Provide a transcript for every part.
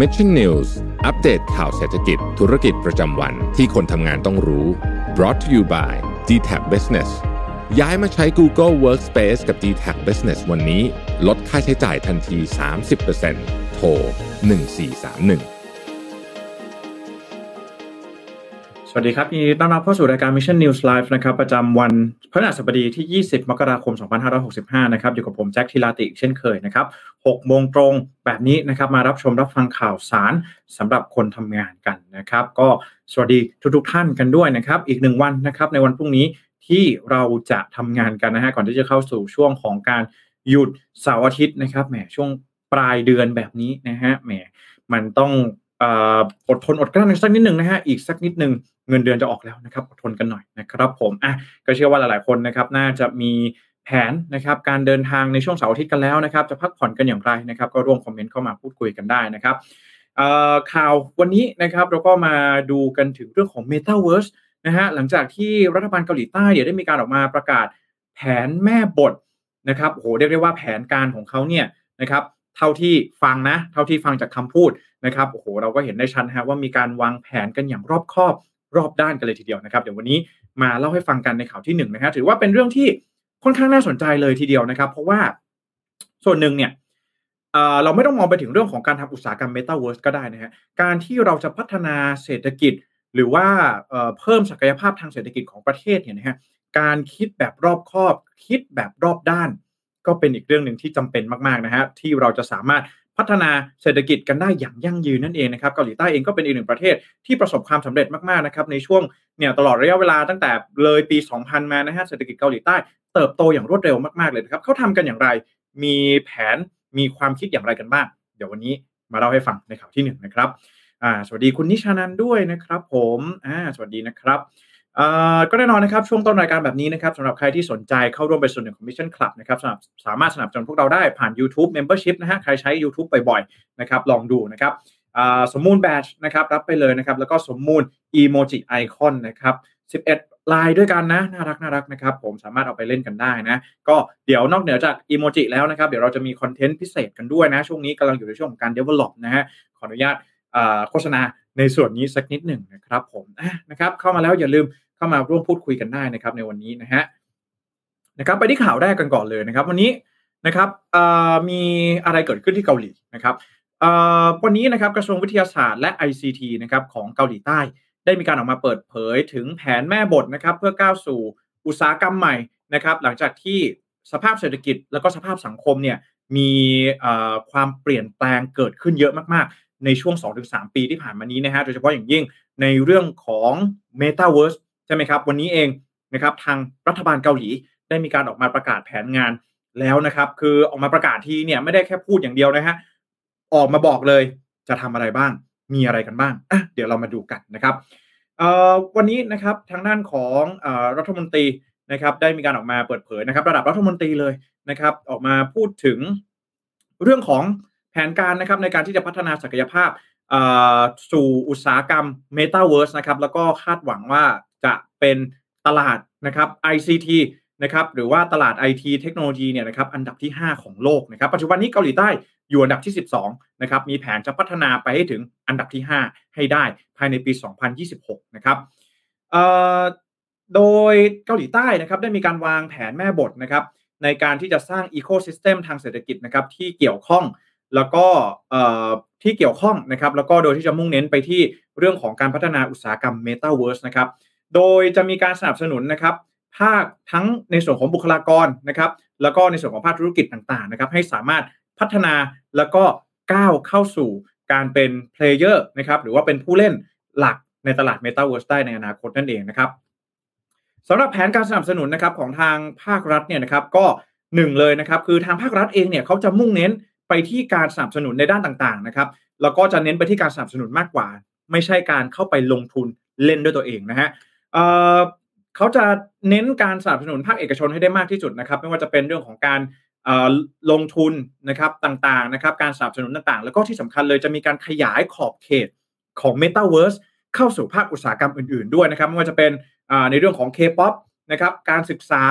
Mission News อัปเดตข่าวเศรษฐกิจธุรกิจประจำวันที่คนทำงานต้องรู้ brought to you by d t a c Business ย้ายมาใช้ Google Workspace กับ d t a c Business วันนี้ ลดค่าใช้จ่ายทันที 30%โทร1431 วัสดีครับยินดีต้อนรับเข้าสู่รายการ Mission News Live นะครับประจำวันพฤหัสบดีที่ 20 มกราคม 2565 นะครับอยู่กับผมแจ็คทิลาติเช่นเคยนะครับ6โมงตรงแบบนี้นะครับมารับชมรับฟังข่าวสารสำหรับคนทำงานกันนะครับก็สวัสดีทุกๆทท่านกันด้วยนะครับอีกหนึ่งวันนะครับในวันพรุ่งนี้ที่เราจะทำงานกันนะฮะก่อนที่จะเข้าสู่ช่วงของการหยุดเสาร์อาทิตย์นะครับแหมช่วงปลายเดือนแบบนี้นะฮะแหมมันต้องอดทนอดกลั้นสักนิดหนึ่งนะฮะอีกสักนิดหนึ่ง เงินเดือนจะออกแล้วนะครับอดทนกันหน่อยนะครับ ผมอะก็เชื่อว่าหลายๆคนนะครับ น่าจะมีแผนนะครับการเดินทางในช่วงเสาร์อาทิตย์กันแล้วนะครับจะพักผ่อนกันอย่างไรนะครับ ก็ร่วมคอมเมนต์เข้ามาพูดคุยกันได้นะครับข่าววันนี้นะครับเราก็มาดูกันถึงเรื่องของ Metaverse นะฮะหลังจากที่รัฐบาลเกาหลีใต้เดี๋ยวได้มีการออกมาประกาศแผนแม่บทนะครับโหเรียกได้ว่าแผนการของเขาเนี่ยนะครับเท่าที่ฟังนะ เท่าที่ฟังจากคำพูดนะครับโอ้โหเราก็เห็นได้ชัดฮะว่ามีการวางแผนกันอย่างรอบคอบ รอบด้านกันเลยทีเดียวนะครับ เดี๋ยววันนี้มาเล่าให้ฟังกันในข่าวที่1นนะฮะถือว่าเป็นเรื่องที่ค่อนข้างน่าสนใจเลยทีเดียวนะครับ เพราะว่าส่วนหนึ่งเนี่ยเราไม่ต้องมองไปถึงเรื่องของการทำอุตสาหกรรมเมตาเวิร์สก็ได้นะฮะการที่เราจะพัฒนาเศรษฐกิจ หรือว่าเพิ่มศักยภาพทางเศรษฐกิจของประเทศเนี่ยนะฮะการคิดแบบรอบคอบ คิดแบบรอบด้าน ก็เป็นอีกเรื่องหนึ่งที่จำเป็นมากๆนะฮะที่เราจะสามารถ พัฒนาเศรษฐกิจกันได้อย่างยั่งยืนนั่นเองนะครับเกาหลีใต้เองก็เป็นอีกหนึ่งประเทศที่ประสบความสำเร็จมากๆนะครับในช่วงเนี่ยตลอดระยะเวลาตั้งแต่เลยปี 2000 มานะฮะเศรษฐกิจเกาหลีใต้เติบโตอย่างรวดเร็วมากๆเลยนะครับเขาทำกันอย่างไรมีแผนมีความคิดอย่างไรกันบ้าง เดี๋ยววันนี้มาเล่าให้ฟังในข่าวที่1นนะครับอ่าสวัสดีคุณนิชานันด้วยนะครับ ผมอ่าสวัสดีนะครับ ก็แน่นอนนะครับ ช่วงต้นรายการแบบนี้นะครับสำหรับใครที่สนใจเข้าร่วมเป็นส่วนหนึ่งของ Mission Club นะครับสสามารถสนับสนุนพวกเราได้ผ่าน YouTube Membership นะฮะใครใช้ YouTube บ่อยๆนะครับลองดูนะครับสมมูลแบชนะครับรับไปเลยนะครับแล้วก็สมมูลอีโมจิไอคอนนะครับ11ลายด้วยกันนะน่ารักน่ารักนะครับผมสามารถเอาไปเล่นกันได้นะ ก็เดี๋ยวนอกเหนือจากอีโมจิแล้วนะครับเดี๋ยวเราจะมีคอนเทนต์พิเศษกันด้วยนะ ช่วงนี้กำลังอยู่ในช่วงของการ develop นะฮะขออนุญาตโฆษณาในส่วนนี้สักนิดหนึ่งนะครับผมนะครับเข้ามาแล้วอย่าลืม เข้ามาร่วมพูดคุยกันได้นะครับในวันนี้นะฮะนะครับไปที่ข่าวแรกกันก่อนเลยนะครับวันนี้นะครับมีอะไรเกิดขึ้นที่เกาหลีนะครับวันนี้นะครับกระทรวงวิทยาศาสตร์และ ICT นะครับของเกาหลีใต้ ได้มีการออกมาเปิดเผยถึงแผนแม่บทนะครับเพื่อก้าวสู่อุตสาหกรรมใหม่นะครับหลังจากที่สภาพเศรษฐกิจแล้วก็สภาพสังคมเนี่ยมีความเปลี่ยนแปลงเกิดขึ้นเยอะมากๆ ในช่วง 2-3 ปีที่ผ่านมานี้นะฮะโดยเฉพาะอย่างยิ่งในเรื่องของ Metaverse ใช่ไหมครับ วันนี้เองนะครับทางรัฐบาลเกาหลีได้มีการออกมาประกาศแผนงานแล้วนะครับ คือออกมาประกาศทีเนี่ยไม่ได้แค่พูดอย่างเดียวนะฮะออกมาบอกเลยจะทำอะไรบ้าง มีอะไรกันบ้างอะเดี๋ยวเรามาดูกันนะครับวันนี้นะครับทางด้านของรัฐมนตรีนะครับได้มีการออกมาเปิดเผยนะครับ ระดับรัฐมนตรีเลยนะครับ ออกมาพูดถึงเรื่องของแผนการนะครับในการที่จะพัฒนาศักยภาพสู่อุตสาหกรรม Metaverse นะครับแล้วก็คาดหวังว่า จะเป็นตลาดนะครับ ICT นะครับหรือว่าตลาด IT เทคโนโลยีเนี่ยนะครับอันดับที่ 5 ของโลกนะครับปัจจุบันนี้เกาหลีใต้อยู่อันดับที่ 12นะครับมีแผนจะพัฒนาไปให้ถึงอันดับที่ 5 ให้ได้ภายในปี 2026 นะครับโดยเกาหลีใต้นะครับได้มีการวางแผนแม่บทนะครับในการที่จะสร้างอีโคซิสเต็มทางเศรษฐกิจนะครับที่เกี่ยวข้องแล้วก็ที่เกี่ยวข้องนะครับแล้วก็โดยที่จะมุ่งเน้นไปที่เรื่องของการพัฒนาอุตสาหกรรม Metaverse นะครับ โดยจะมีการสนับสนุนนะครับภาคทั้งในส่วนของบุคลากรนะครับ แล้วก็ในส่วนของภาคธุรกิจต่างๆนะครับ ให้สามารถพัฒนาแล้วก็ก้าวเข้าสู่การเป็นเพลเยอร์นะครับหรือว่าเป็นผู้เล่นหลักในตลาด Metaverse ได้ในอนาคตนั่นเองนะครับสำหรับแผนการสนับสนุนนะครับของทางภาครัฐเนี่ยนะครับก็หนึ่งเลยนะครับคือทางภาครัฐเองเนี่ยเขาจะมุ่งเน้นไปที่การสนับสนุนในด้านต่างๆนะครับแล้วก็จะเน้นไปที่การสนับสนุนมากกว่า ไม่ใช่การเข้าไปลงทุนเล่นด้วยตัวเองนะฮะ เขาจะเน้นการสนับสนุนภาคเอกชนให้ได้มากที่สุดนะครับ ไม่ว่าจะเป็นเรื่องของการลงทุนนะครับต่างๆนะครับ การสนับสนุนต่างๆ แล้วก็ที่สำคัญเลยจะมีการขยายขอบเขตของ Metaverse เข้าสู่ภาคอุตสาหกรรมอื่นๆด้วยนะครับ ไม่ว่าจะเป็นในเรื่องของ K-POP นะครับการศึกษา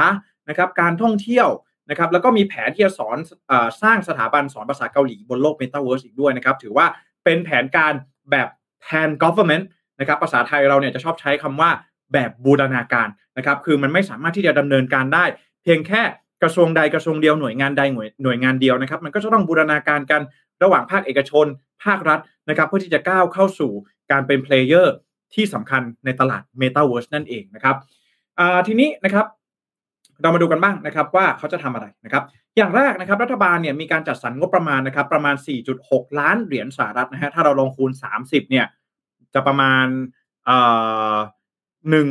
นะครับการท่องเที่ยวนะครับแล้วก็มีแผนที่จะสอนอสร้างสถาบันสอนภาษาเกาหลีบนโลก Metaverse อีกด้วยนะครับ ถือว่าเป็นแผนการแบบ pan government นะครับภาษาไทยเราเนี่ยจะชอบใช้คำว่า แบบบูรณาการนะครับ คือมันไม่สามารถที่จะดำเนินการได้ เพียงแค่กระทรวงใดกระทรวงเดียวหน่วยงานใดหน่วยหน่วยงานเดียวนะครับ มันก็จะต้องบูรณาการกันระหว่างภาคเอกชน ภาครัฐนะครับ เพื่อที่จะก้าวเข้าสู่การเป็นเพลเยอร์ที่สำคัญในตลาด Metaverse นั่นเองนะครับทีนี้นะครับ เรามาดูกันบ้างนะครับว่าเขาจะทำอะไรนะครับ อย่างแรกนะครับ รัฐบาลเนี่ยมีการจัดสรรงบประมาณนะครับ ประมาณ 4.6 ล้านเหรียญสหรัฐนะฮะถ้าเราลองคูณ 30เนี่ยจะประมาณเอ่อ หนึ่ง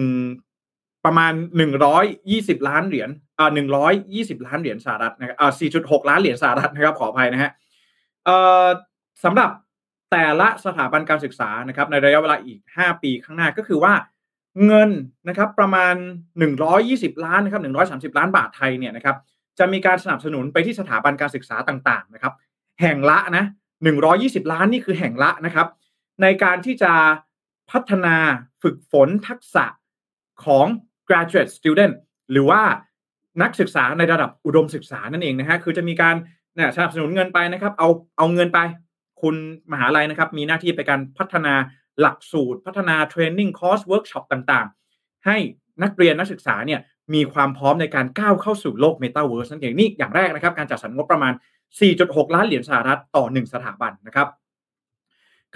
ประมาณ120ล้านเหรียญอ่า120ล้านเหรียญสหรัฐนะครับอ่า4.6ล้านเหรียญสหรัฐนะครับขออภัยนะฮะเอ่อสำหรับแต่ละสถาบันการศึกษานะครับ ในระยะเวลาอีก 5 ปีข้างหน้าก็คือว่าเงินนะครับประมาณ 120 ล้านนะครับ130 ล้านบาทไทยเนี่ยนะครับจะมีการสนับสนุนไปที่สถาบันการศึกษาต่างๆนะครับ แห่งละนะ120 ล้านนี่คือแห่งละนะครับ ในการที่จะ พัฒนาฝึกฝนทักษะของ graduate student หรือว่านักศึกษาในระดับอุดมศึกษานั่นเองนะฮะคือจะมีการเนี่ยสนับสนุนเงินไปนะครับ เอาเอาเงินไป คุณมหาลัยนะครับ มีหน้าที่ไปการพัฒนาหลักสูตร พัฒนา training course workshop ต่างๆ ให้นักเรียนนักศึกษาเนี่ยมีความพร้อมในการก้าวเข้าสู่โลกเมตาเวิร์สนั่นเองนี่อย่างแรกนะครับ การจัดสรรงบประมาณ 4.6 ล้านเหรียญสหรัฐต่อ 1 สถาบันนะครับ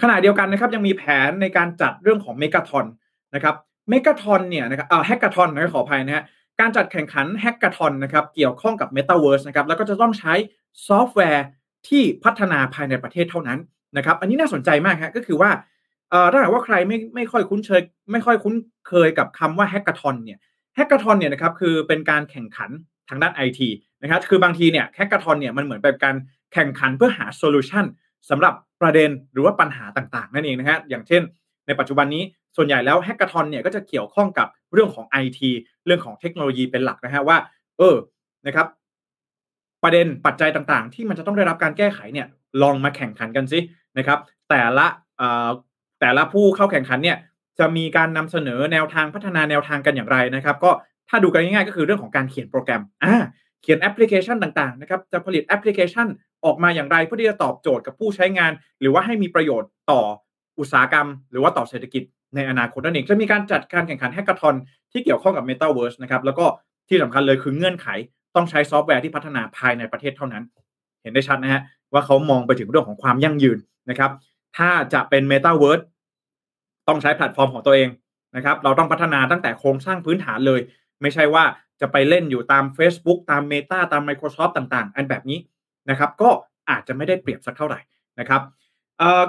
ขณะเดียวกันนะครับยังมีแผนในการจัดเรื่องของ megathonนะครับ megathon เนี่ยนะครับเอ่อ hackathon นะขออภัยนะฮะการจัดแข่งขัน hackathon นะครับเกี่ยวข้องกับเมตาเวิร์สนะครับแล้วก็จะต้องใช้ซอฟต์แวร์ที่พัฒนาภายในประเทศเท่านั้นนะครับอันนี้น่าสนใจมากฮะก็คือว่าเอ่อถ้าหากว่าใครไม่ไม่ค่อยคุ้นเคยไม่ค่อยคุ้นเคยกับคำว่า hackathon เนี่ย hackathon เนี่ยนะครับคือเป็นการแข่งขันทางด้านไอทีนะครับคือบางทีเนี่ย hackathon เนี่ยมันเหมือนเป็นการแข่งขันเพื่อหา solution สำหรับประเด็นหรือว่าปัญหาต่างๆ นั่นเองนะฮะอย่างเช่น ในปัจจุบันนี้ส่วนใหญ่แล้ว hackathon เนี่ยก็จะเกี่ยวข้องกับเรื่องของ IT เรื่องของเทคโนโลยีเป็นหลักนะฮะว่า เออนะครับประเด็นปัจจัยต่างๆ ที่มันจะต้องได้รับการแก้ไขเนี่ยลองมาแข่งขันกันสินะครับ แต่ละแต่ละผู้เข้าแข่งขันเนี่ยจะมีการนำเสนอแนวทางพัฒนาแนวทางกันอย่างไรนะครับ ก็ถ้าดูกันง่ายๆก็คือเรื่องของการเขียนโปรแกรมอ่า เขียนแอปพลิเคชันต่างๆนะครับจะผลิตแอปพลิเคชันออกมาอย่างไรเพื่อที่จะตอบโจทย์กับผู้ใช้งาน หรือว่าให้มีประโยชน์ต่ออุตสาหกรรม หรือว่าต่อเศรษฐกิจในอนาคตนั่นเองจะมีการจัดการแข่งขัน hackathon ที่เกี่ยวข้องกับ Metaverse นะครับแล้วก็ที่สำคัญเลยคือเงื่อนไขต้องใช้ซอฟต์แวร์ที่พัฒนาภายในประเทศเท่านั้น เห็นได้ชัดนะฮะว่าเขามองไปถึงเรื่องของความยั่งยืนนะครับ ถ้าจะเป็น Metaverse ต้องใช้แพลตฟอร์มของตัวเองนะครับ เราต้องพัฒนาตั้งแต่โครงสร้างพื้นฐานเลย ไม่ใช่ว่า จะไปเล่นอยู่ตาม Facebook ตาม Meta ตาม Microsoft ต่างๆ อันแบบนี้นะครับ ก็อาจจะไม่ได้เปรียบสักเท่าไหร่นะครับ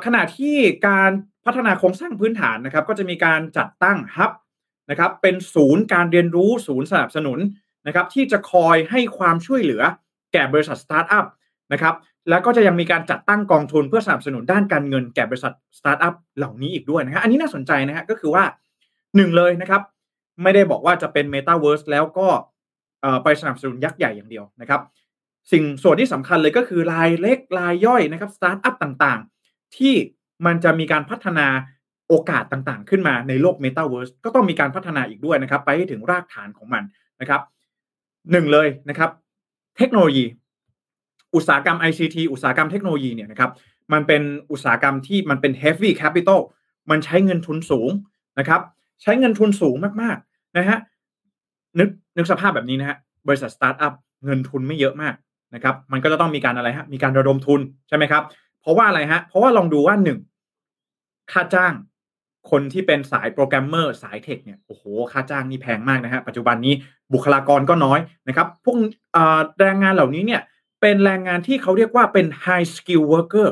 ขณะที่การพัฒนาโครงสร้างพื้นฐานนะครับ ก็จะมีการจัดตั้ง hub นะครับเป็นศูนย์การเรียนรู้ศูนย์สนับสนุนนะครับ ที่จะคอยให้ความช่วยเหลือแก่บริษัทสตาร์ทอัพนะครับแล้วก็จะยังมีการจัดตั้งกองทุนเพื่อสนับสนุนด้านการเงินแก่บริษัทสตาร์ทอัพเหล่านี้อีกด้วยนะฮะอันนี้น่าสนใจนะฮะก็คือว่าหนึ่งเลยนะครับ ไม่ได้บอกว่าจะเป็น Metaverse แล้วก็ไปสนับสนุนยักษ์ใหญ่อย่างเดียวนะครับ สิ่งส่วนที่สำคัญเลยก็คือรายเล็กรายย่อยนะครับสตาร์ทอัพต่างๆ ที่มันจะมีการพัฒนาโอกาสต่างๆ ขึ้นมาในโลก Metaverse ก็ต้องมีการพัฒนาอีกด้วยนะครับ ไปถึงรากฐานของมันนะครับหนึ่งเลยนะครับ เทคโนโลยี อุตสาหกรรม ICT อุตสาหกรรมเทคโนโลยีเนี่ยนะครับมันเป็นอุตสาหกรรมที่มันเป็น heavy capital มันใช้เงินทุนสูงนะครับ ใช้เงินทุนสูงมาก นะฮะนึกนึกสภาพแบบนี้นะฮะบริษัทสตาร์ทอัพเงินทุนไม่เยอะมากนะครับ มันก็จะต้องมีการอะไรฮะมีการระดมทุนใช่ไหมครับ เพราะว่าอะไรฮะ เพราะว่าลองดูว่าหนึ่งค่าจ้างคนที่เป็นสายโปรแกรมเมอร์สาย tech เนี่ยโอ้โหค่าจ้างนี่แพงมากนะฮะปัจจุบันนี้บุคลากรก็น้อยนะครับพวกแรงงานเหล่านี้เนี่ยเป็นแรงงานที่เขาเรียกว่าเป็น high skill worker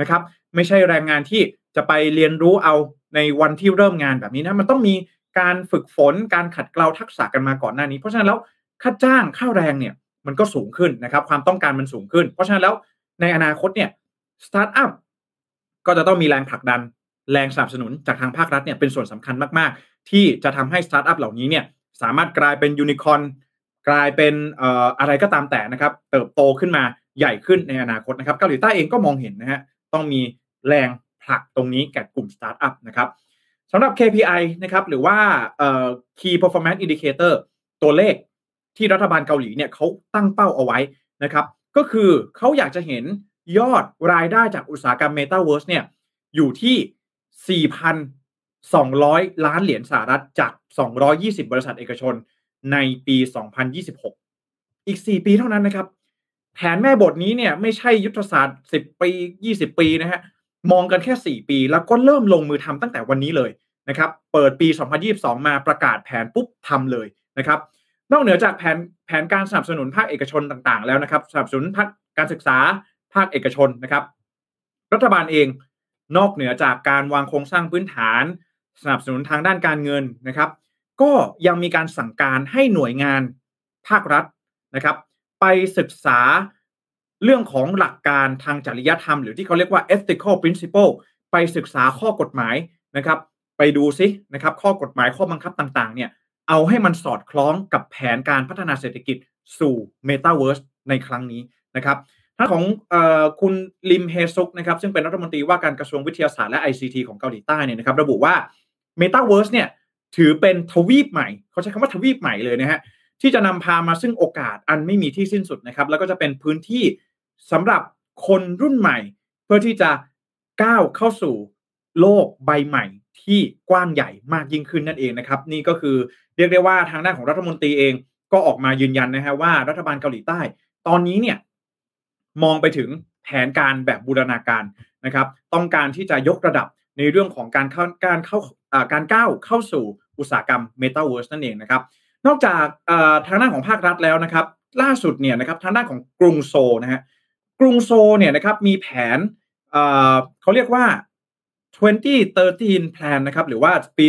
นะครับไม่ใช่แรงงานที่จะไปเรียนรู้เอาในวันที่เริ่มงานแบบนี้นะมันต้องมี การฝึกฝนการขัดเกลาทักษะกันมาก่อนหน้านี้ เพราะฉะนั้นแล้วค่าจ้างค่าแรงเนี่ยมันก็สูงขึ้นนะครับ ความต้องการมันสูงขึ้น เพราะฉะนั้นแล้วในอนาคตเนี่ยสตาร์ทอัพก็จะต้องมีแรงผลักดัน แรงสนับสนุนจากทางภาครัฐเนี่ยเป็นส่วนสำคัญมากๆ ที่จะทำให้สตาร์ทอัพเหล่านี้เนี่ยสามารถกลายเป็นยูนิคอนกลายเป็นอะไรก็ตามแต่นะครับ เติบโตขึ้นมาใหญ่ขึ้นในอนาคตนะครับเกาหลีใต้เองก็มองเห็นนะฮะต้องมีแรงผลักตรงนี้แก่กลุ่มสตาร์ทอัพนะครับ สำหรับ KPI นะครับหรือว่า Key Performance Indicator ตัวเลขที่รัฐบาลเกาหลีเนี่ยเขาตั้งเป้าเอาไว้นะครับ ก็คือเขาอยากจะเห็นยอดรายได้จากอุตสาหกรรม Metaverse เนี่ยอยู่ที่ 4,200 ล้านเหรียญสหรัฐจาก 220 บริษัทเอกชนในปี 2026 อีก 4 ปีเท่านั้นนะครับ แผนแม่บทนี้เนี่ยไม่ใช่ยุทธศาสตร์ 10 ปี 20 ปีนะฮะ มองกันแค่ 4 ปี แล้วก็เริ่มลงมือทำตั้งแต่วันนี้เลยนะครับเปิดปี 2022 มาประกาศแผนปุ๊บทำเลยนะครับนอกเหนือจากแผนแผนการสนับสนุนภาคเอกชนต่างๆ แล้วนะครับสนับสนุนภาคการศึกษาภาคเอกชนนะครับ รัฐบาลเองนอกเหนือจากการวางโครงสร้างพื้นฐาน สนับสนุนทางด้านการเงินนะครับ ก็ยังมีการสั่งการให้หน่วยงานภาครัฐนะครับ ไปศึกษา เรื่องของหลักการทางจริยธรรม หรือที่เขาเรียกว่า ethical principle ไปศึกษาข้อกฎหมายนะครับ ไปดูซินะครับ ข้อกฎหมายข้อบังคับต่างๆ เนี่ยเอาให้มันสอดคล้องกับแผนการพัฒนาเศรษฐกิจสู่ Metaverse ในครั้งนี้นะครับท่านของอคุณลิมเฮซุกนะครับซึ่งเป็นรัฐมนตรีว่าการกระทรวงวิทยาศาสตร์และ ICT ของเกาหลีใต้เนี่ยนะครับ ระบุว่า Metaverse เนี่ยถือเป็นทวีปใหม่ เขาใช้คำว่าทวีปใหม่เลยนะฮะที่จะนำพามาซึ่งโอกาสอันไม่มีที่สิ้นสุดนะครับ แล้วก็จะเป็นพื้นที่ สำหรับคนรุ่นใหม่ เพื่อที่จะก้าวเข้าสู่โลกใบใหม่ที่กว้างใหญ่มากยิ่งขึ้นนั่นเองนะครับ นี่ก็คือเรียกได้ว่าทางด้านของรัฐมนตรีเองก็ออกมายืนยันนะฮะว่ารัฐบาลเกาหลีใต้ ตอนนี้เนี่ยมองไปถึงแผนการแบบบูรณาการนะครับ ต้องการที่จะยกระดับในเรื่องของการเข้าการเข้าการก้าวเข้าสู่อุตสาหกรรม Metaverse นั่นเองนะครับ นอกจากทางด้านของภาครัฐแล้วนะครับ ล่าสุดเนี่ยนะครับทางด้านของกรุงโซนะฮะ กรุงโซเนี่ยนะครับมีแผนเขาเรียกว่า 2013 plan นะครับหรือว่าปี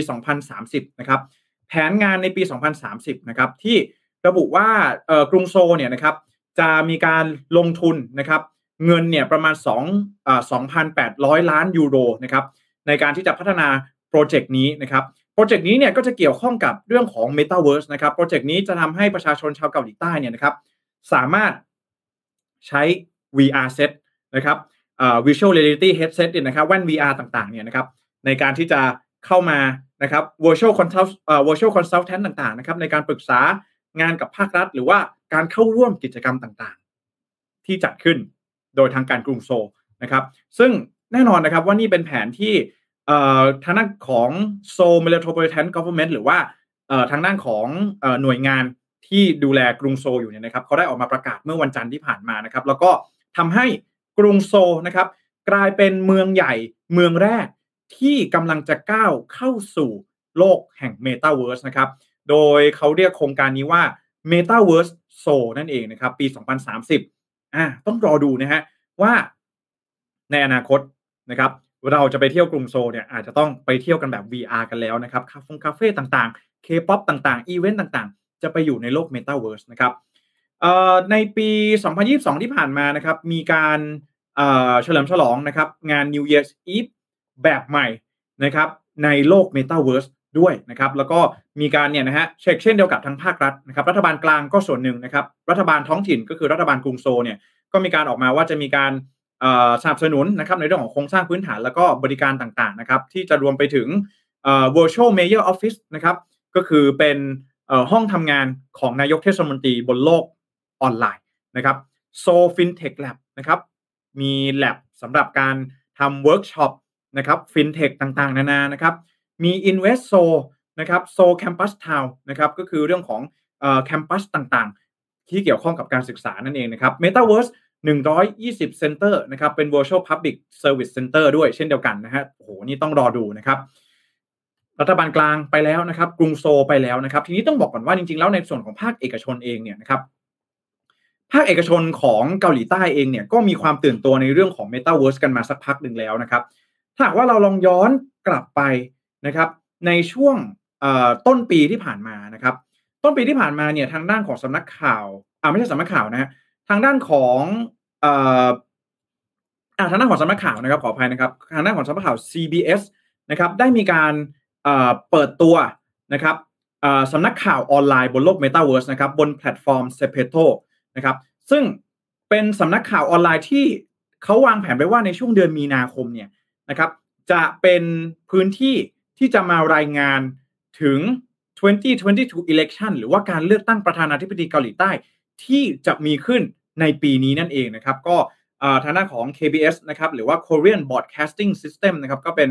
2030 นะครับแผนงานในปี 2030 นะครับที่ระบุว่ากรุงโซเนี่ยนะครับจะมีการลงทุนนะครับเงินเนี่ยประมาณ2อ่า2,800 ล้านยูโรนะครับในการที่จะพัฒนาโปรเจกต์นี้นะครับโปรเจกต์นี้เนี่ยก็จะเกี่ยวข้องกับเรื่องของ Metaverse นะครับโปรเจกต์นี้จะทำให้ประชาชนชาวเกาหลีใต้เนี่ยนะครับสามารถใช้ VR set นะครับ virtual reality headset เนี่ยนะครับแว่น VR ต่างๆเนี่ยนะครับในการที่จะเข้ามานะครับ virtual consult virtual consultant ต่างๆนะครับในการปรึกษางานกับภาครัฐ หรือว่าการเข้าร่วมกิจกรรมต่างๆ ที่จัดขึ้นโดยทางการกรุงโซลนะครับซึ่งแน่นอนนะครับว่านี่เป็นแผนที่ทางด้านของโซเมโลโทรโพลิแทนกอ v e r n m e n t หรือว่าทางด้านของหน่วยงานที่ดูแลกรุงโซลอยู่เนี่ยนะครับเขาได้ออกมาประกาศเมื่อวันจันทร์ที่ผ่านมานะครับ แล้วก็ ทำให้กรุงโซลนะครับ กลายเป็นเมืองใหญ่เมืองแรกที่กำลังจะก้าวเข้าสู่โลกแห่งเมตาเวิร์สนะครับ โดยเขาเรียกโครงการนี้ว่า Metaverse Seoul นั่นเองนะครับ ปี 2030อ่าต้องรอดูนะฮะว่าในอนาคตนะครับเราจะไปเที่ยวกรุงโซลเนี่ยอาจจะต้องไปเที่ยวกันแบบ VR กันแล้วนะครับ คาเฟ่คาเฟ่ต่างๆ K-POP ต่างๆ อีเวนต์ต่างๆ จะไปอยู่ในโลก Metaverse นะครับ ในปี 2022 ที่ผ่านมานะครับ มีการเฉลิมฉลองนะครับ งาน New Year's Eve แบบใหม่นะครับ ในโลก Metaverse ด้วยนะครับ แล้วก็มีการเนี่ยนะฮะเช็คเช่นเดียวกับทางภาครัฐนะครับ รัฐบาลกลางก็ส่วนหนึ่งนะครับ รัฐบาลท้องถิ่นก็คือรัฐบาลกรุงโซเนี่ยก็มีการออกมาว่าจะมีการสนับสนุนนะครับในเรื่องของโครงสร้างพื้นฐานแล้วก็บริการต่างๆนะครับ ที่จะรวมไปถึง virtual mayor office นะครับ ก็คือเป็นห้องทำงานของนายกเทศมนตรีบนโลก ออนไลน์นะครับ Seoul FinTech Lab นะครับมี lab สำหรับการทำเวิร์กช็อปนะครับ FinTech ต่างๆ นานานะครับมี Invest Seoul นะครับ Seoul Campus Town นะครับก็คือเรื่องของ campus ต่างๆ ที่เกี่ยวข้องกับการศึกษานั่นเองนะครับ Metaverse 120 Center นะครับเป็น Virtual Public Service Center ด้วยเช่นเดียวกันนะฮะโอ้โหนี่ต้องรอดูนะครับ รัฐบาลกลางไปแล้วนะครับ กรุงโซไปแล้วนะครับ ทีนี้ต้องบอกก่อนว่าจริงๆ แล้วในส่วนของภาคเอกชนเองเนี่ยนะครับ ภาคเอกชนของเกาหลีใต้เองเนี่ยก็มีความตื่นตัวในเรื่องของ Metaverse กันมาสักพักหนึ่งแล้วนะครับ ถ้าว่าเราลองย้อนกลับไปนะครับ ในช่วงต้นปีที่ผ่านมานะครับ ต้นปีที่ผ่านมาเนี่ยทางด้านของสำนักข่าวอ่าไม่ใช่สำนักข่าวนะฮะทางด้านของอ่าทางด้านของสำนักข่าวนะครับขออภัยนะครับทางด้านของสำนักข่าว CBS นะครับได้มีการเปิดตัวนะครับสำนักข่าวออนไลน์บนโลก Metaverse นะครับบนแพลตฟอร์ม s e p e t o นะครับ ซึ่งเป็นสำนักข่าวออนไลน์ที่เขาวางแผนไว้ว่าในช่วงเดือนมีนาคมเนี่ยนะครับ จะเป็นพื้นที่ที่จะมารายงานถึง 2022 election หรือว่าการเลือกตั้งประธานาธิบดีเกาหลีใต้ ที่จะมีขึ้นในปีนี้นั่นเองนะครับ ก็ทางด้านของ KBS นะครับหรือว่า Korean Broadcasting System นะครับก็เป็น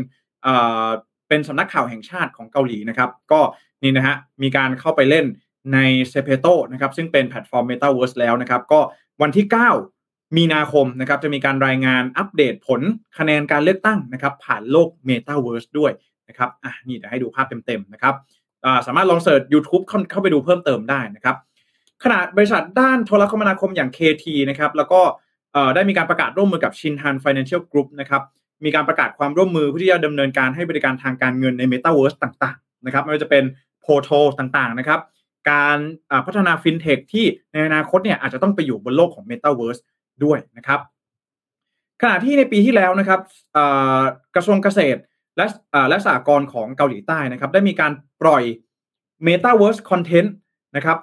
เป็นสำนักข่าวแห่งชาติของเกาหลีนะครับ ก็นี่นะฮะมีการเข้าไปเล่น ใน s e p e t o นะครับซึ่งเป็นแพลตฟอร์ม Metaverse แล้วนะครับก็วันที่ 9 มีนาคมนะครับจะมีการรายงานอัปเดตผลคะแนนการเลือกตั้งนะครับผ่านโลก Metaverse ด้วยนะครับอะนี่เดี๋ยวให้ดูภาพเต็มๆนะครับสามารถลองเสิร์ช YouTube เข้าไปดูเพิ่มเติมได้นะครับขณะบริษัทด้านโทรคมนาคมอย่าง KT นะครับแล้วก็ได้มีการประกาศร่วมมือกับชินฮัน Financial Group นะครับมีการประกาศความร่วมมือเพื่อที่จะดำเนินการให้บริการทางการเงินใน Metaverse ต่างๆนะครับไม่ว่าจะเป็นโพโทต่างๆนะครับ การพัฒนาฟินเทคที่ในอนาคตเนี่ยอาจจะต้องไปอยู่บนโลกของ Metaverse ด้วยนะครับ ขณะที่ในปีที่แล้วนะครับกระทรวงเกษตรและและสหกรณ์ของเกาหลีใต้นะครับ ได้มีการปล่อย Metaverse Content นะครับ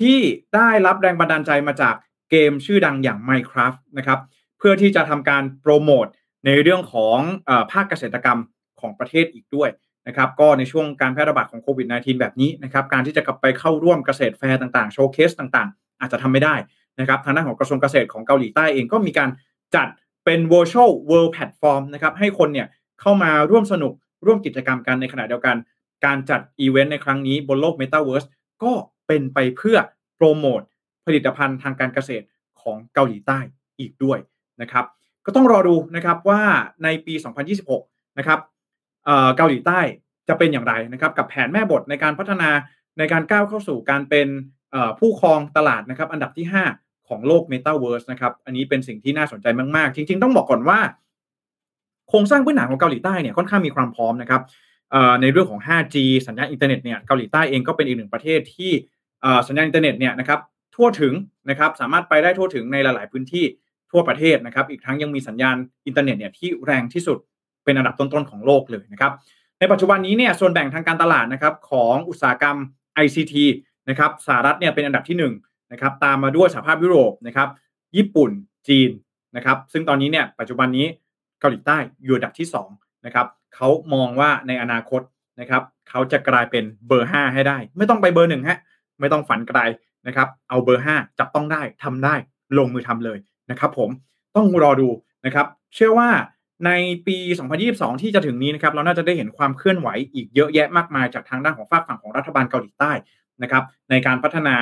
ที่ได้รับแรงบันดาลใจมาจากเกมชื่อดังอย่าง Minecraft นะครับ เพื่อที่จะทำการโปรโมทในเรื่องของภาคเกษตรกรรมของประเทศอีกด้วย นะครับก็ในช่วงการแพร่ระบาดของโควิด -19 แบบนี้นะครับการที่จะกลับไปเข้าร่วมเกษตรแฟร์ต่างๆ showcase ต่างๆ อาจจะทำไม่ได้นะครับทางด้านของกระทรวงเกษตรของเกาหลีใต้เองก็มีการจัดเป็น virtual world platform นะครับให้คนเนี่ยเข้ามาร่วมสนุกร่วมกิจกรรมกันในขณะเดียวกัน การจัดอีเวนต์ในครั้งนี้บนโลก Metaverse ก็เป็นไปเพื่อโปรโมทผลิตภัณฑ์ทางการเกษตรของเกาหลีใต้อีกด้วยนะครับก็ต้องรอดูนะครับว่าในปี 2026 นะครับ เกาหลีใต้จะเป็นอย่างไรนะครับกับแผนแม่บทในการพัฒนาในการก้าวเข้าสู่การเป็นผู้ครองตลาดนะครับอันดับที่ 5 ของโลก Metaverse นะครับอันนี้เป็นสิ่งที่น่าสนใจมาก ๆ จริง ๆ ต้องบอกก่อนว่า โครงสร้างพื้นฐานของเกาหลีใต้เนี่ยค่อนข้างมีความพร้อมนะครับในเรื่องของ 5G สัญญาณอินเทอร์เน็ตเนี่ยเกาหลีใต้เองก็เป็นอีกหนึ่งประเทศที่สัญญาณอินเทอร์เน็ตเนี่ยนะครับทั่วถึงนะครับสามารถไปได้ทั่วถึงในหลาย ๆ พื้นที่ทั่วประเทศนะครับอีกทั้งยังมีสัญญาณอินเทอร์เน็ตเนี่ยที่แรงที่สุด เป็นอันดับต้นๆของโลกเลยนะครับในปัจจุบันนี้เนี่ยส่วนแบ่งทางการตลาดนะครับของอุตสาหกรรม ICT นะครับสหรัฐเนี่ยเป็นอันดับที่1นะครับตามมาด้วยสหภาพยุโรปนะครับญี่ปุ่นจีนนะครับซึ่งตอนนี้เนี่ยปัจจุบันนี้เกาหลีใต้อยู่อันดับที่2นะครับเขามองว่าในอนาคตนะครับเขาจะกลายเป็นเบอร์ 5 ให้ได้ ไม่ต้องไปเบอร์หนึ่งฮะไม่ต้องฝันไกลนะครับเอาเบอร์ 5 จับต้องได้ทำได้ลงมือทำเลยนะครับผมต้องรอดูนะครับเชื่อว่า ในปี 2022 ที่จะถึงนี้นะครับเราน่าจะได้เห็นความเคลื่อนไหวอีกเยอะแยะมากมายจากทางด้านของฝากฝั่งของรัฐบาลเกาหลีใต้นะครับในการพัฒนา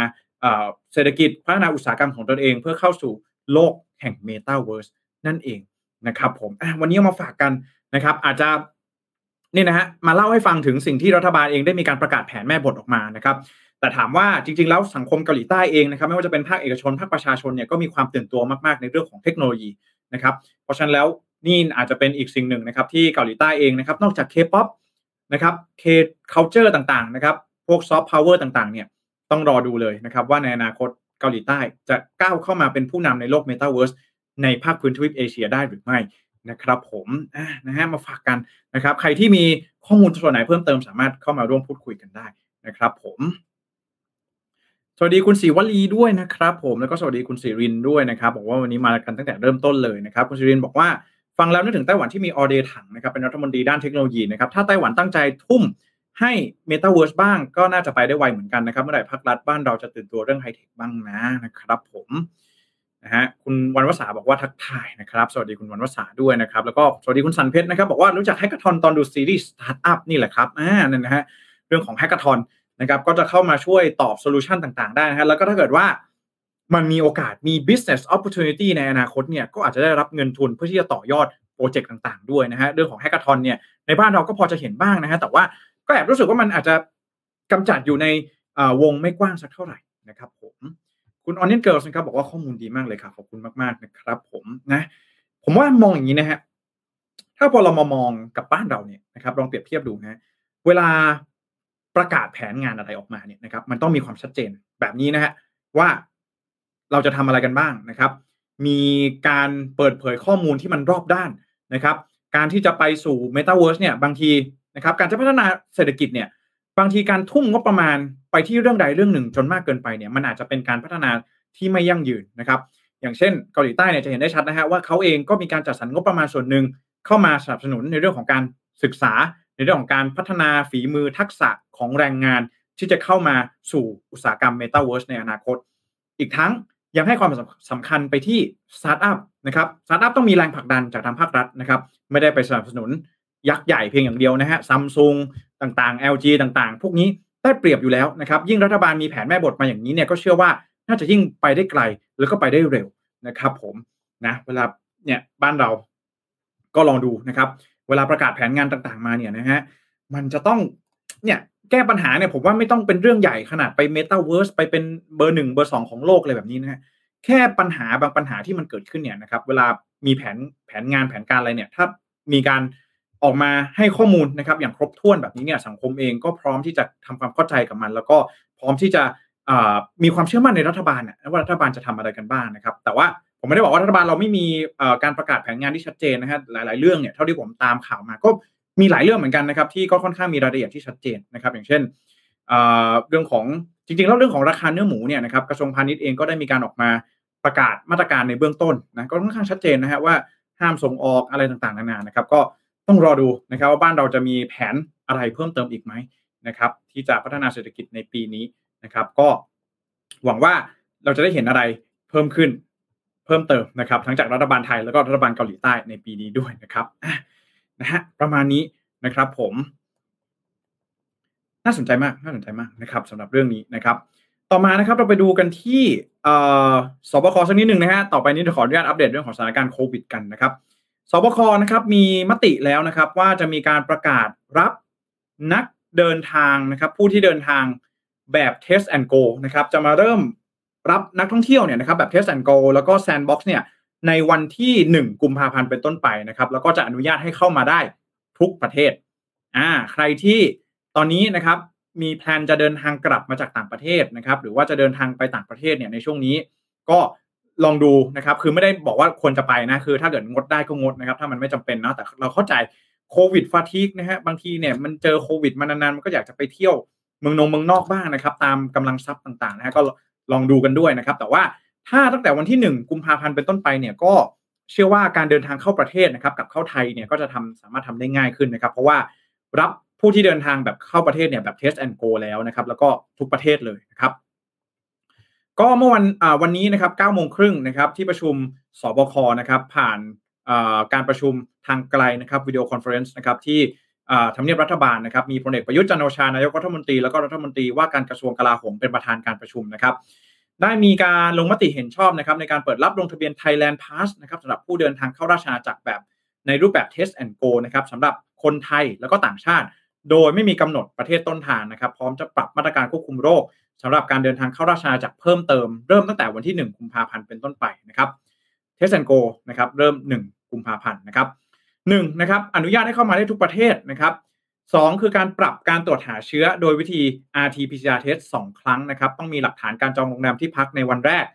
เศรษฐกิจพัฒนาอุตสาหกรรมของตนเอง เพื่อเข้าสู่โลกแห่งเมตาเวิร์สนั่นเองนะครับผมวันนี้มาฝากกันนะครับ อาจจะนี่นะฮะมาเล่าให้ฟังถึงสิ่งที่รัฐบาลเองได้มีการประกาศแผนแม่บทออกมานะครับ แต่ถามว่าจริง ๆ แล้วสังคมเกาหลีใต้เองนะครับ ไม่ว่าจะเป็นภาคเอกชนภาคประชาชนเนี่ยก็มีความตื่นตัวมากๆในเรื่องของเทคโนโลยีนะครับ เพราะฉะนั้นแล้ว นี่อาจจะเป็นอีกสิ่งหนึ่งนะครับ ที่เกาหลีใต้เองนะครับ นอกจากเคป๊อปนะครับ K-culture ต่างๆนะครับ พวกซอฟต์พาวเวอร์ต่างๆ เนี่ยต้องรอดูเลยนะครับ ว่าในอนาคตเกาหลีใต้จะก้าวเข้ามาเป็นผู้นำในโลกเมตาเวิร์สในภาคพื้นทวีปเอเชียได้หรือไม่นะครับผมนะฮะมาฝากกันนะครับ ใครที่มีข้อมูลส่วนไหนเพิ่มเติมสามารถเข้ามาร่วมพูดคุยกันได้นะครับ ผมสวัสดีคุณศิวลีด้วยนะครับ ผมแล้วก็สวัสดีคุณศิรินด้วยนะครับ บอกว่าวันนี้มากันตั้งแต่เริ่มต้นเลยนะครับ คุณศิรินบอกว่า ฟังแล้วนึกถึงไต้หวันที่มีออเดรย์ ถังนะครับเป็นรัฐมนตรีด้านเทคโนโลยีนะครับถ้าไต้หวันตั้งใจทุ่มให้เมตาเวิร์สบ้างก็น่าจะไปได้ไวเหมือนกันนะครับเมื่อไหร่ภาครัฐบ้านเราจะตื่นตัวเรื่องไฮเทคบ้างนะนะครับผมนะฮะคุณวันวษาบอกว่าทักทายนะครับ สวัสดีคุณวันวษาด้วยนะครับ แล้วก็สวัสดีคุณสันเพชรนะครับ บอกว่ารู้จัก hackathon ตอนดูซีรีส์สตาร์ทอัพนี่แหละครับอ่านั่นนะฮะเรื่องของ hackathon นะครับก็จะเข้ามาช่วยตอบ solution ต่างๆ ได้นะฮะแล้วก็ถ้าเกิดว่า มันมีโอกาสมี business opportunity ในอนาคตเนี่ยก็อาจจะได้รับเงินทุนเพื่อที่จะต่อยอดโปรเจกต์ต่างๆด้วยนะฮะเรื่องของ hackathon เนี่ยในบ้านเราก็พอจะเห็นบ้างนะฮะแต่ว่าก็แอบรู้สึกว่ามันอาจจะจำกัดอยู่ในวงไม่กว้างสักเท่าไหร่นะครับผมคุณออนเนนเกิร์ลนะครับบอกว่าข้อมูลดีมากเลยครับขอบคุณมากๆนะครับผมนะผมว่ามองอย่างนี้นะฮะถ้าพอเรามามองกับบ้านเราเนี่ยนะครับลองเปรียบเทียบดูนะเวลาประกาศแผนงานอะไรออกมาเนี่ยนะครับมันต้องมีความชัดเจนแบบนี้นะฮะว่า เราจะทำอะไรกันบ้างนะครับ มีการเปิดเผยข้อมูลที่มันรอบด้านนะครับ การที่จะไปสู่ Metaverse เนี่ยบางทีนะครับ การจะพัฒนาเศรษฐกิจเนี่ยบางทีการทุ่มงบประมาณไปที่เรื่องใดเรื่องหนึ่งจนมากเกินไปเนี่ยมันอาจจะเป็นการพัฒนาที่ไม่ยั่งยืนนะครับ อย่างเช่นเกาหลีใต้เนี่ยจะเห็นได้ชัดนะฮะว่าเขาเองก็มีการจัดสรรงบประมาณส่วนหนึ่งเข้ามาสนับสนุนในเรื่องของการศึกษา ในเรื่องของการพัฒนาฝีมือทักษะของแรงงานที่จะเข้ามาสู่อุตสาหกรรม Metaverse ในอนาคต อีกทั้ง ยังให้ความสำคัญไปที่สตาร์ทอัพนะครับสตาร์ทอัพต้องมีแรงผลักดันจากทางภาครัฐนะครับไม่ได้ไปสนับสนุนยักษ์ใหญ่เพียงอย่างเดียวนะฮะซัมซุงต่างๆ LG ต่างๆ พวกนี้ได้เปรียบอยู่แล้วนะครับยิ่งรัฐบาลมีแผนแม่บทมาอย่างนี้เนี่ยก็เชื่อว่าน่าจะยิ่งไปได้ไกลแล้วก็ไปได้เร็วนะครับ ผมนะเวลาเนี่ยบ้านเราก็ลองดูนะครับ เวลาประกาศแผนงานต่างๆมาเนี่ยนะฮะมันจะต้องเนี่ย แก้ปัญหาเนี่ยผมว่าไม่ต้องเป็นเรื่องใหญ่ขนาดไปเมตาเวิร์สไปเป็นเบอร์หนึ่งเบอร์สองของโลกอะไรแบบนี้นะฮะแค่ปัญหาบางปัญหาที่มันเกิดขึ้นเนี่ยนะครับ เวลามีแผนแผนงานแผนการอะไรเนี่ย ถ้ามีการออกมาให้ข้อมูลนะครับ อย่างครบถ้วนแบบนี้เนี่ยสังคมเองก็พร้อมที่จะทำความเข้าใจกับมัน แล้วก็พร้อมที่จะมีความเชื่อมั่นในรัฐบาลนะว่ารัฐบาลจะทำอะไรกันบ้างนะครับ แต่ว่าผมไม่ได้บอกว่ารัฐบาลเราไม่มีการประกาศแผนงานที่ชัดเจนนะฮะหลาย ๆ เรื่องเนี่ยเท่าที่ผมตามข่าวมาก็ มีหลายเรื่องเหมือนกันนะครับที่ก็ค่อนข้างมีรายละเอียดที่ชัดเจนนะครับ อย่างเช่นเรื่องของจริงๆแล้วเรื่องของราคาเนื้อหมูเนี่ยนะครับกระทรวงพาณิชย์เองก็ได้มีการออกมาประกาศมาตรการในเบื้องต้นนะก็ค่อนข้างชัดเจนนะฮะว่าห้ามส่งออกอะไรต่างๆนานานะครับ ก็ต้องรอดูนะครับว่าบ้านเราจะมีแผนอะไรเพิ่มเติมอีกไหมนะครับที่จะพัฒนาเศรษฐกิจในปีนี้นะครับ ก็หวังว่าเราจะได้เห็นอะไรเพิ่มขึ้นเพิ่มเติมนะครับ ทั้งจากรัฐบาลไทยแล้วก็รัฐบาลเกาหลีใต้ในปีนี้ด้วยนะครับ นะฮะประมาณนี้นะครับผม น่าสนใจมากน่าสนใจมากนะครับสำหรับเรื่องนี้นะครับ ต่อมานะครับเราไปดูกันที่สบคสักนิดหนึ่งนะฮะต่อไปนี้จะขออนุญาตอัปเดตเรื่องของสถานการณ์โควิดกันนะครับสบคนะครับมีมติแล้วนะครับว่าจะมีการประกาศรับนักเดินทางนะครับผู้ที่เดินทางแบบ test and go นะครับจะมาเริ่มรับนักท่องเที่ยวเนี่ยนะครับแบบ test and go แล้วก็ sandbox เนี่ย ในวันที่ 1 กุมภาพันธ์เป็นต้นไปนะครับ แล้วก็จะอนุญาตให้เข้ามาได้ทุกประเทศอ่าใครที่ตอนนี้นะครับมีแพลนจะเดินทางกลับมาจากต่างประเทศนะครับ หรือว่าจะเดินทางไปต่างประเทศเนี่ยในช่วงนี้ ก็ลองดูนะครับ คือไม่ได้บอกว่าควรจะไปนะคือ ถ้าเกิดงดได้ก็งดนะครับ ถ้ามันไม่จำเป็นนะแต่เราเข้าใจโควิดฟาทิกนะฮะบางทีเนี่ยมันเจอโควิดมานานๆมันก็อยากจะไปเที่ยวเมืองนงเมืองนอกบ้างนะครับ ตามกำลังทรัพย์ต่างๆนะฮะก็ลองดูกันด้วยนะครับ แต่ว่า ถ้าตั้งแต่วันที่ 1 กุมภาพันธ์เป็นต้นไปเนี่ยก็เชื่อว่าการเดินทางเข้าประเทศนะครับกับเข้าไทยเนี่ยก็จะทำสามารถทำได้ง่ายขึ้นนะครับ เพราะว่ารับผู้ที่เดินทางแบบเข้าประเทศเนี่ยแบบ test and go แล้วนะครับ แล้วก็ทุกประเทศเลยนะครับ ก็เมื่อวันวันนี้นะครับ9โมงครึ่งนะครับที่ประชุมศบคนะครับผ่านการประชุมทางไกลนะครับ video conference นะครับที่ทำเนียบรัฐบาลนะครับมีพลเอกประยุทธ์จันทร์โอชานายกรัฐมนตรีแล้วก็รัฐมนตรีว่าการกระทรวงกลาโหมเป็นประธานการประชุมนะครับ ได้มีการลงมติเห็นชอบนะครับในการเปิดรับลงทะเบียน Thailand Pass นะครับสำหรับผู้เดินทางเข้าราชอาณาจักรแบบในรูปแบบ Test and Go นะครับสำหรับคนไทยแล้วก็ต่างชาติ โดยไม่มีกำหนดประเทศต้นทางนะครับ พร้อมจะปรับมาตรการควบคุมโรคสำหรับการเดินทางเข้าราชอาณาจักรเพิ่มเติมเริ่มตั้งแต่วันที่ 1 กุมภาพันธ์เป็นต้นไปนะครับ Test and Go นะครับเริ่ม 1 กุมภาพันธ์นะครับ1นะครับอนุญาตให้เข้ามาได้ทุกประเทศนะครับ 2 คือการปรับการตรวจหาเชื้อโดยวิธี RT-PCR test 2 ครั้งนะครับต้องมีหลักฐานการจองโรงแรมที่พักในวันแรก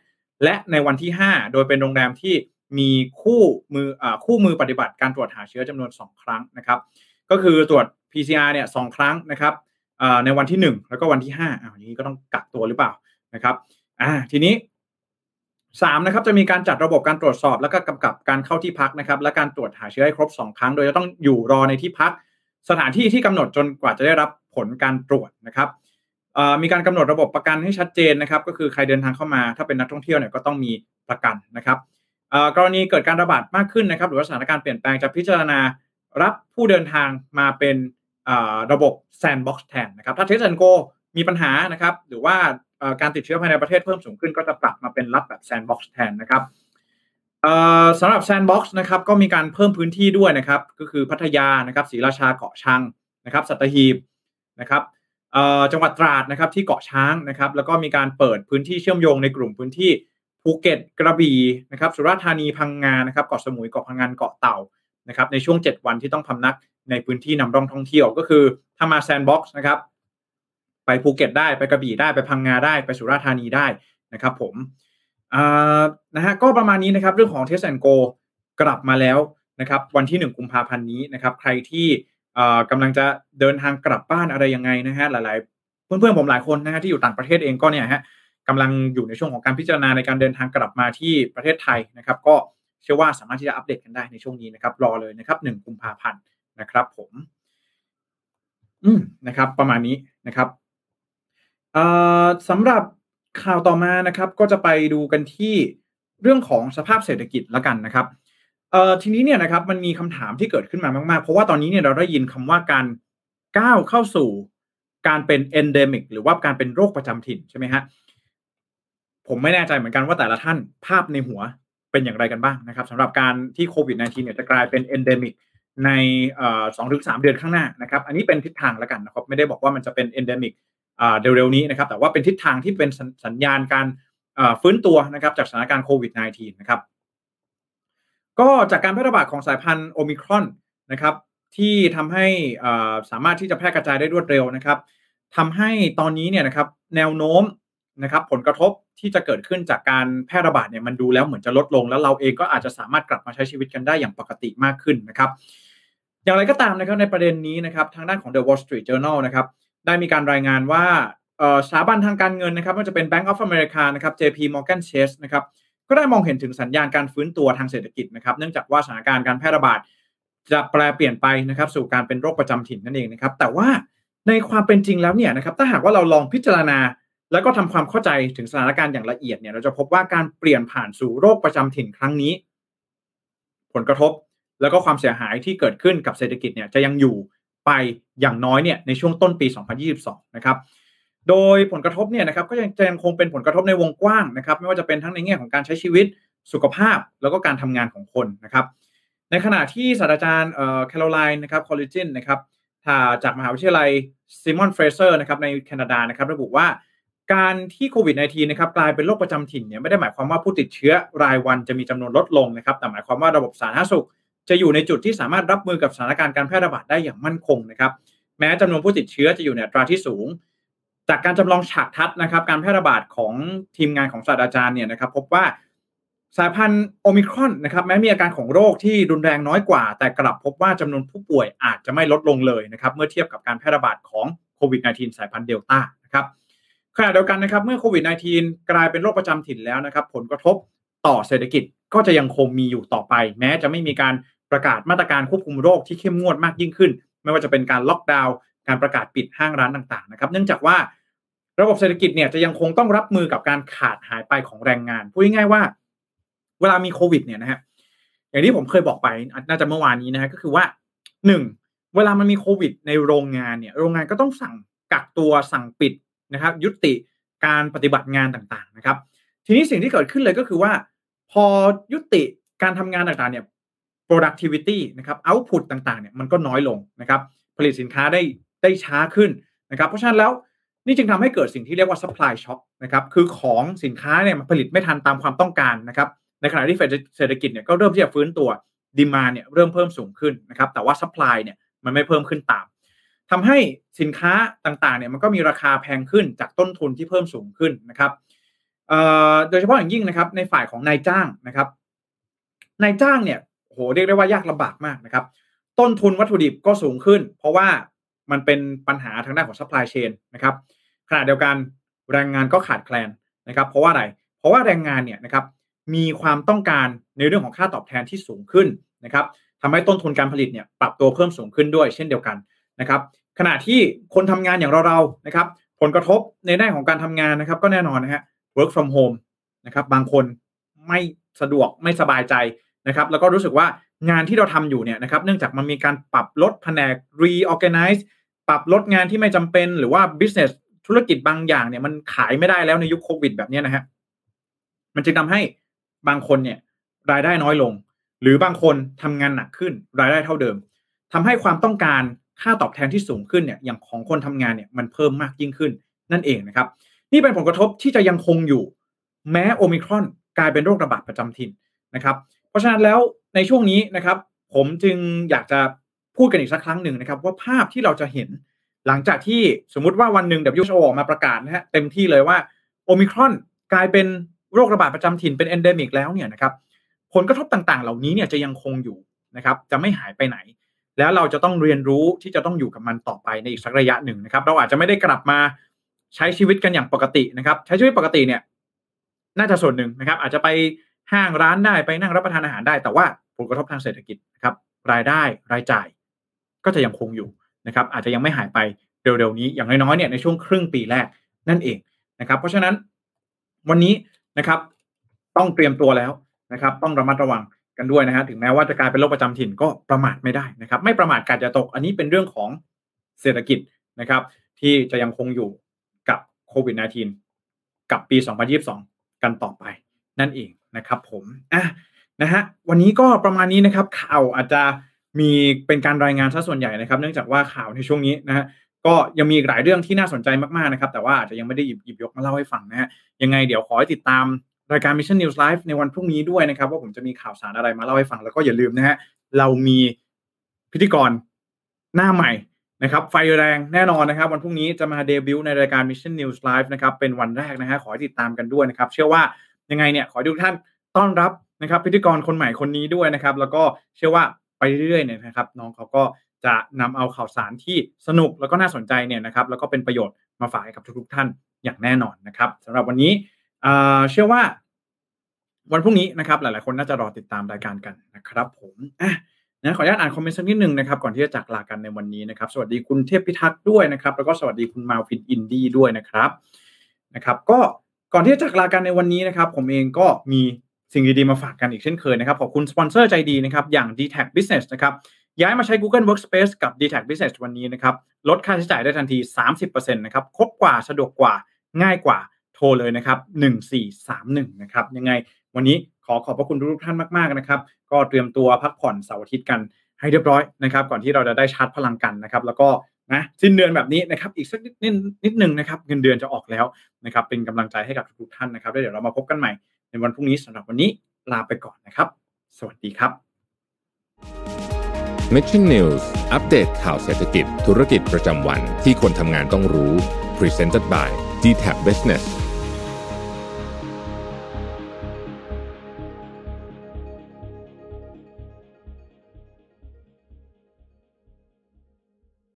และในวันที่ 5 โดยเป็นโรงแรมที่มีคู่มืออคู่มือปฏิบัติการตรวจหาเชื้อจำนวน 2 ครั้งนะครับ ก็คือตรวจ PCR เนี่ยสครั้งนะครับในวันที่ 1 แล้วก็วันที่5อ้าวนี้ก็ต้องกักตัวหรือเปล่านะครับอ่าทีนี้3นะครับจะมีการจัดระบบการตรวจสอบ แล้วก็กำกับการเข้าที่พักนะครับ และการตรวจหาเชื้อให้ครบ 2 ครั้ง โดยจะต้องอยู่รอในที่พัก สถานที่ที่กำหนดจนกว่าจะได้รับผลการตรวจนะครับมีการกำหนดระบบประกันให้ชัดเจนนะครับ ก็คือใครเดินทางเข้ามา ถ้าเป็นนักท่องเที่ยวเนี่ยก็ต้องมีประกันนะครับกรณีเกิดการระบาดมากขึ้นนะครับ หรือว่าสถานการณ์เปลี่ยนแปลงจะพิจารณารับผู้เดินทางมาเป็นระบบ Sandbox แทนนะครับ ถ้า Test and Go มีปัญหานะครับ หรือว่าการติดเชื้อภายในประเทศเพิ่มสูงขึ้นก็จะปรับมาเป็นรับแบบ Sandbox แทนนะครับ สำหรับ Sandbox นะครับก็มีการเพิ่มพื้นที่ด้วยนะครับ ก็คือพัทยานะครับศรีราชาเกาะช้างนะครับสัตหีบนะครับจังหวัดตราดนะครับที่เกาะช้างนะครับ แล้วก็มีการเปิดพื้นที่เชื่อมโยงในกลุ่มพื้นที่ภูเก็ตกระบี่นะครับ สุราษฎร์ธานีพังงานะครับเกาะสมุยเกาะพะงันเกาะเต่านะครับ ในช่วง 7 วันที่ต้องพำนักในพื้นที่นำร่องท่องเที่ยว ก็คือถ้ามา Sandbox นะครับ ไปภูเก็ตได้ไปกระบี่ได้ไปพังงาได้ไปสุราษฎร์ธานีได้นะครับ ผม นะฮะก็ประมาณนี้นะครับเรื่องของ Test and Go กลับมาแล้วนะครับวันที่ 1 กุมภาพันธ์นี้นะครับใครที่กำลังจะเดินทางกลับบ้านอะไรยังไงนะฮะหลายๆ เพื่อนๆผมหลายคนนะฮะที่อยู่ต่างประเทศเองก็เนี่ยฮะกำลังอยู่ในช่วงของการพิจารณาในการเดินทางกลับมาที่ประเทศไทยนะครับ ก็เชื่อว่าสามารถที่จะอัปเดตกันได้ในช่วงนี้นะครับรอเลยนะครับหนึ่งกุมภาพันธ์นะครับผม อืมนะครับ ประมาณนี้นะครับเอ่อสำหรับ ข่าวต่อมานะครับก็จะไปดูกันที่เรื่องของสภาพเศรษฐกิจละกันนะครับเอ่อทีนี้เนี่ยนะครับมันมีคำถามที่เกิดขึ้นมามากๆ เพราะว่าตอนนี้เนี่ยเราได้ยินคำว่าการก้าวเข้าสู่การเป็น endemic หรือว่าการเป็นโรคประจำถิ่นใช่ไหมฮะผมไม่แน่ใจเหมือนกันว่าแต่ละท่านภาพในหัวเป็นอย่างไรกันบ้างนะครับสำหรับการที่โควิด -19 เนี่ยจะกลายเป็น endemic ในสองถึงสามเดือนข้างหน้านะครับ อันนี้เป็นทิศทางแล้วกันนะครับ ไม่ได้บอกว่ามันจะเป็น endemic เร็วๆนี้นะครับแต่ว่าเป็นทิศทางที่เป็นสัญญาณการฟื้นตัวนะครับจากสถานการณ์โควิด -19 นะครับก็จากการแพร่ระบาดของสายพันธุ์โอมิครอนนะครับที่ทำให้สามารถที่จะแพร่กระจายได้รวดเร็วนะครับทำให้ตอนนี้เนี่ยนะครับแนวโน้มนะครับผลกระทบที่จะเกิดขึ้นจากการแพร่ระบาดเนี่ยมันดูแล้วเหมือนจะลดลง แล้วเราเองก็อาจจะสามารถกลับมาใช้ชีวิตกันได้อย่างปกติมากขึ้นนะครับ อย่างไรก็ตามนะครับในประเด็นนี้นะครับทางด้านของ The Wall Street Journal นะครับ ได้มีการรายงานว่าสถาบันทางการเงินนะครับไม่ว่าจะเป็น Bank of America นะครับ JP Morgan Chase นะครับก็ได้มองเห็นถึงสัญญาณการฟื้นตัวทางเศรษฐกิจนะครับ เนื่องจากว่าสถานการณ์การแพร่ระบาดจะแปลเปลี่ยนไปนะครับ สู่การเป็นโรคประจำถิ่นนั่นเองนะครับ แต่ว่าในความเป็นจริงแล้วเนี่ยนะครับถ้าหากว่าเราลองพิจารณา แล้วก็ทำความเข้าใจถึงสถานการณ์อย่างละเอียดเนี่ยเราจะพบว่าการเปลี่ยนผ่านสู่โรคประจำถิ่นครั้งนี้ ผลกระทบ แล้วก็ความเสียหายที่เกิดขึ้นกับเศรษฐกิจเนี่ยจะยังอยู่ ไปอย่างน้อยเนี่ยในช่วงต้นปี 2022 นะครับ โดยผลกระทบเนี่ยนะครับก็ยังจะยังคงเป็นผลกระทบในวงกว้างนะครับ ไม่ว่าจะเป็นทั้งในแง่ของการใช้ชีวิตสุขภาพแล้วก็การทำงานของคนนะครับ ในขณะที่ศาสตราจารย์เอ่อแคโรไลน์นะครับคอลเลจินนะครับจากมหาวิทยาลัยไซมอนเฟรเซอร์นะครับในแคนาดานะครับระบุว่าการที่โควิด -19 นะครับกลายเป็นโรคประจำถิ่นเนี่ยไม่ได้หมายความว่าผู้ติดเชื้อรายวันจะมีจำนวนลดลงนะครับ แต่หมายความว่าระบบสาธารณสุข จะอยู่ในจุดที่สามารถรับมือกับสถานการณ์การแพร่ระบาดได้อย่างมั่นคงนะครับ แม้จำนวนผู้ติดเชื้อจะอยู่ในอัตราที่สูง จากการจำลองฉากทัศน์นะครับ การแพร่ระบาดของทีมงานของศาสตราจารย์เนี่ยนะครับ พบว่าสายพันธุ์โอมิครอนนะครับแม้มีอาการของโรคที่รุนแรงน้อยกว่า แต่กลับพบว่าจำนวนผู้ป่วยอาจจะไม่ลดลงเลยนะครับ เมื่อเทียบกับการแพร่ระบาดของโควิด -19 สายพันธุ์เดลต้านะครับขณะเดียวกันนะครับเมื่อโควิด -19 กลายเป็นโรคประจำถิ่นแล้วนะครับ ผลกระทบต่อเศรษฐกิจก็จะยังคงมีอยู่ต่อไป แม้จะไม่มีการ ประกาศมาตรการควบคุมโรคที่เข้มงวดมากยิ่งขึ้น ไม่ว่าจะเป็นการล็อกดาวน์การประกาศปิดห้างร้านต่างๆนะครับ เนื่องจากว่าระบบเศรษฐกิจเนี่ยจะยังคงต้องรับมือกับการขาดหายไปของแรงงานพูดง่ายๆว่า เวลามีโควิดเนี่ยนะฮะอย่างที่ผมเคยบอกไปน่าจะเมื่อวานนี้นะฮะก็คือว่าหนึ่งเวลามันมีโควิด ในโรงงานเนี่ย โรงงานก็ต้องสั่งกักตัวสั่งปิดนะครับ ยุติการปฏิบัติงานต่างๆนะครับ ทีนี้สิ่งที่เกิดขึ้นเลยก็คือว่า พอยุติการทำงานต่างๆเนี่ย productivity นะครับ output ต่างๆเนี่ยมันก็น้อยลงนะครับ ผลิตสินค้าได้ได้ช้าขึ้นนะครับ เพราะฉะนั้นแล้วนี่จึงทำให้เกิดสิ่งที่เรียกว่า supply shock นะครับคือของสินค้าเนี่ยมันผลิตไม่ทันตามความต้องการนะครับ ในขณะที่เศรษฐกิจเนี่ยก็เริ่มที่จะฟื้นตัวดีมาเนี่ยเริ่มเพิ่มสูงขึ้นนะครับ แต่ว่า supply เนี่ยมันไม่เพิ่มขึ้นตามทำให้สินค้าต่างๆเนี่ยมันก็มีราคาแพงขึ้นจากต้นทุนที่เพิ่มสูงขึ้นนะครับโดยเฉพาะอย่างยิ่งนะครับในฝ่ายของนายจ้างนะครับนายจ้างเนี่ย โหเรียกได้ว่ายากลำบากมากนะครับ ต้นทุนวัตถุดิบก็สูงขึ้น เพราะว่ามันเป็นปัญหาทางด้านของ supply chain นะครับขณะเดียวกันแรงงานก็ขาดแคลนนะครับ เพราะว่าอะไร เพราะว่าแรงงานเนี่ยนะครับมีความต้องการในเรื่องของค่าตอบแทนที่สูงขึ้นนะครับทำให้ต้นทุนการผลิตเนี่ยปรับตัวเพิ่มสูงขึ้นด้วยเช่นเดียวกันนะครับ ขณะที่คนทำงานอย่างเราๆนะครับ ผลกระทบในด้านของการทำงานนะครับ ก็แน่นอนนะฮะ work from home นะครับ บางคนไม่สะดวกไม่สบายใจ นะครับแล้วก็รู้สึกว่างานที่เราทำอยู่เนี่ยนะครับเนื่องจากมันมีการปรับลดแผนก reorganize ปรับลดงานที่ไม่จำเป็นหรือว่า business ธุรกิจบางอย่างเนี่ยมันขายไม่ได้แล้วในยุคโควิดแบบนี้นะฮะมันจึงทำให้บางคนเนี่ยรายได้น้อยลง หรือบางคนทำงานหนักขึ้น รายได้เท่าเดิมทำให้ความต้องการค่าตอบแทนที่สูงขึ้นเนี่ยอย่างของคนทำงานเนี่ยมันเพิ่มมากยิ่งขึ้นนั่นเองนะครับ นี่เป็นผลกระทบที่จะยังคงอยู่ แม้โอมิครอนกลายเป็นโรคระบาดประจำถิ่นนะครับ เพราะฉะนั้นแล้วในช่วงนี้นะครับ ผมจึงอยากจะพูดกันอีกสักครั้งหนึ่งนะครับ ว่าภาพที่เราจะเห็นหลังจากที่สมมุติว่าวันหนึ่ง WHO ออกมาประกาศนะฮะเต็มที่เลยว่าโอมิครอนกลายเป็นโรคระบาดประจำถิ่นเป็น endemic แล้วเนี่ยนะครับผลกระทบต่างๆ เหล่านี้เนี่ยจะยังคงอยู่นะครับ จะไม่หายไปไหน แล้วเราจะต้องเรียนรู้ที่จะต้องอยู่กับมันต่อไปในอีกสักระยะหนึ่งนะครับ เราอาจจะไม่ได้กลับมาใช้ชีวิตกันอย่างปกตินะครับ ใช้ชีวิตปกติเนี่ย น่าจะส่วนหนึ่งนะครับ อาจจะไป ห้างร้านได้ไปนั่งรับประทานอาหารได้ แต่ว่าผลกระทบทางเศรษฐกิจนะครับรายได้รายจ่าย ก็จะยังคงอยู่นะครับอาจจะยังไม่หายไปเร็วๆนี้อย่างน้อยๆเนี่ยในช่วงครึ่งปีแรกนั่นเองนะครับ เพราะฉะนั้นวันนี้นะครับต้องเตรียมตัวแล้วนะครับ ต้องระมัดระวังกันด้วยนะฮะถึงแม้ว่าจะกลายเป็นโรคประจำถิ่นก็ประมาทไม่ได้นะครับ ไม่ประมาทการจะตก อันนี้เป็นเรื่องของเศรษฐกิจนะครับ ที่จะยังคงอยู่กับโควิด -19 กับปี 2022 กันต่อไปนั่นเอง นะครับผมอะนะฮะวันนี้ก็ประมาณนี้นะครับ ข่าวอาจจะมีเป็นการรายงานซะส่วนใหญ่นะครับ เนื่องจากว่าข่าวในช่วงนี้นะฮะก็ยังมีหลายเรื่องที่น่าสนใจมากๆนะครับ แต่ว่าอาจจะยังไม่ได้หยิบหยิบยกมาเล่าให้ฟังนะฮะยังไงเดี๋ยวขอให้ติดตามรายการ Mission News Live ในวันพรุ่งนี้ด้วยนะครับ ว่าผมจะมีข่าวสารอะไรมาเล่าให้ฟังแล้วก็อย่าลืมนะฮะเรามีพิธีกรหน้าใหม่นะครับไฟแรงแน่นอนนะครับ วันพรุ่งนี้จะมาเดบิวต์ในรายการ Mission News Live นะครับเป็นวันแรกนะฮะขอให้ติดตามกันด้วยนะครับ เชื่อว่า ยังไงเนี่ยขอให้ทุกท่านต้อนรับนะครับ พิธีกรคนใหม่คนนี้ด้วยนะครับ แล้วก็เชื่อว่าไปเรื่อยๆเนี่ยนะครับ น้องเขาก็จะนำเอาข่าวสารที่สนุกแล้วก็น่าสนใจเนี่ยนะครับ แล้วก็เป็นประโยชน์มาฝากให้กับทุกๆท่านอย่างแน่นอนนะครับสำหรับวันนี้เชื่อว่า วันพรุ่งนี้นะครับ หลายๆคนน่าจะรอติดตามรายการกันนะครับ ผมอะนะขออนุญาตอ่านคอมเมนต์สักนิดหนึ่งนะครับก่อนที่จะจากลากันในวันนี้นะครับ สวัสดีคุณเทพพิทักษ์ด้วยนะครับ แล้วก็สวัสดีคุณมาฟินอินดี้ด้วยนะครับนะครับ ก็ ก่อนที่จะจากลากันในวันนี้นะครับ ผมเองก็มีสิ่งดีๆมาฝากกันอีกเช่นเคยนะครับ ขอบคุณสปอนเซอร์ใจดีนะครับ อย่าง d t a c Business นะครับย้ายมาใช้ Google Workspace กับ d t a c Business วันนี้นะครับ ลดค่าใช้จ่ายได้ทันที 30%นะครับครบกว่าสะดวกกว่าง่ายกว่าโทรเลยนะครับ 1431 นะครับ ยังไงวันนี้ขอขอบพระคุณทุกท่านมากๆนะครับ ก็เตรียมตัวพักผ่อนเสาร์อาทิตย์กันให้เรียบร้อยนะครับ ก่อนที่เราจะได้ชาร์จพลังกันนะครับ แล้วก็ นะสิ้นเดือนแบบนี้นะครับอีกสักนิดนิดนึงนะครับเงินเดือนจะออกแล้วนะครับเป็นกำลังใจให้กับทุกท่านนะครับแล้วเดี๋ยวเรามาพบกันใหม่ ในวันพรุ่งนี้สำหรับวันนี้ลาไปก่อนนะครับ สวัสดีครับ Mission News อัปเดตข่าวเศรษฐกิจ ธุรกิจประจำวันที่คนทำงานต้องรู้ Presented by d t a b Business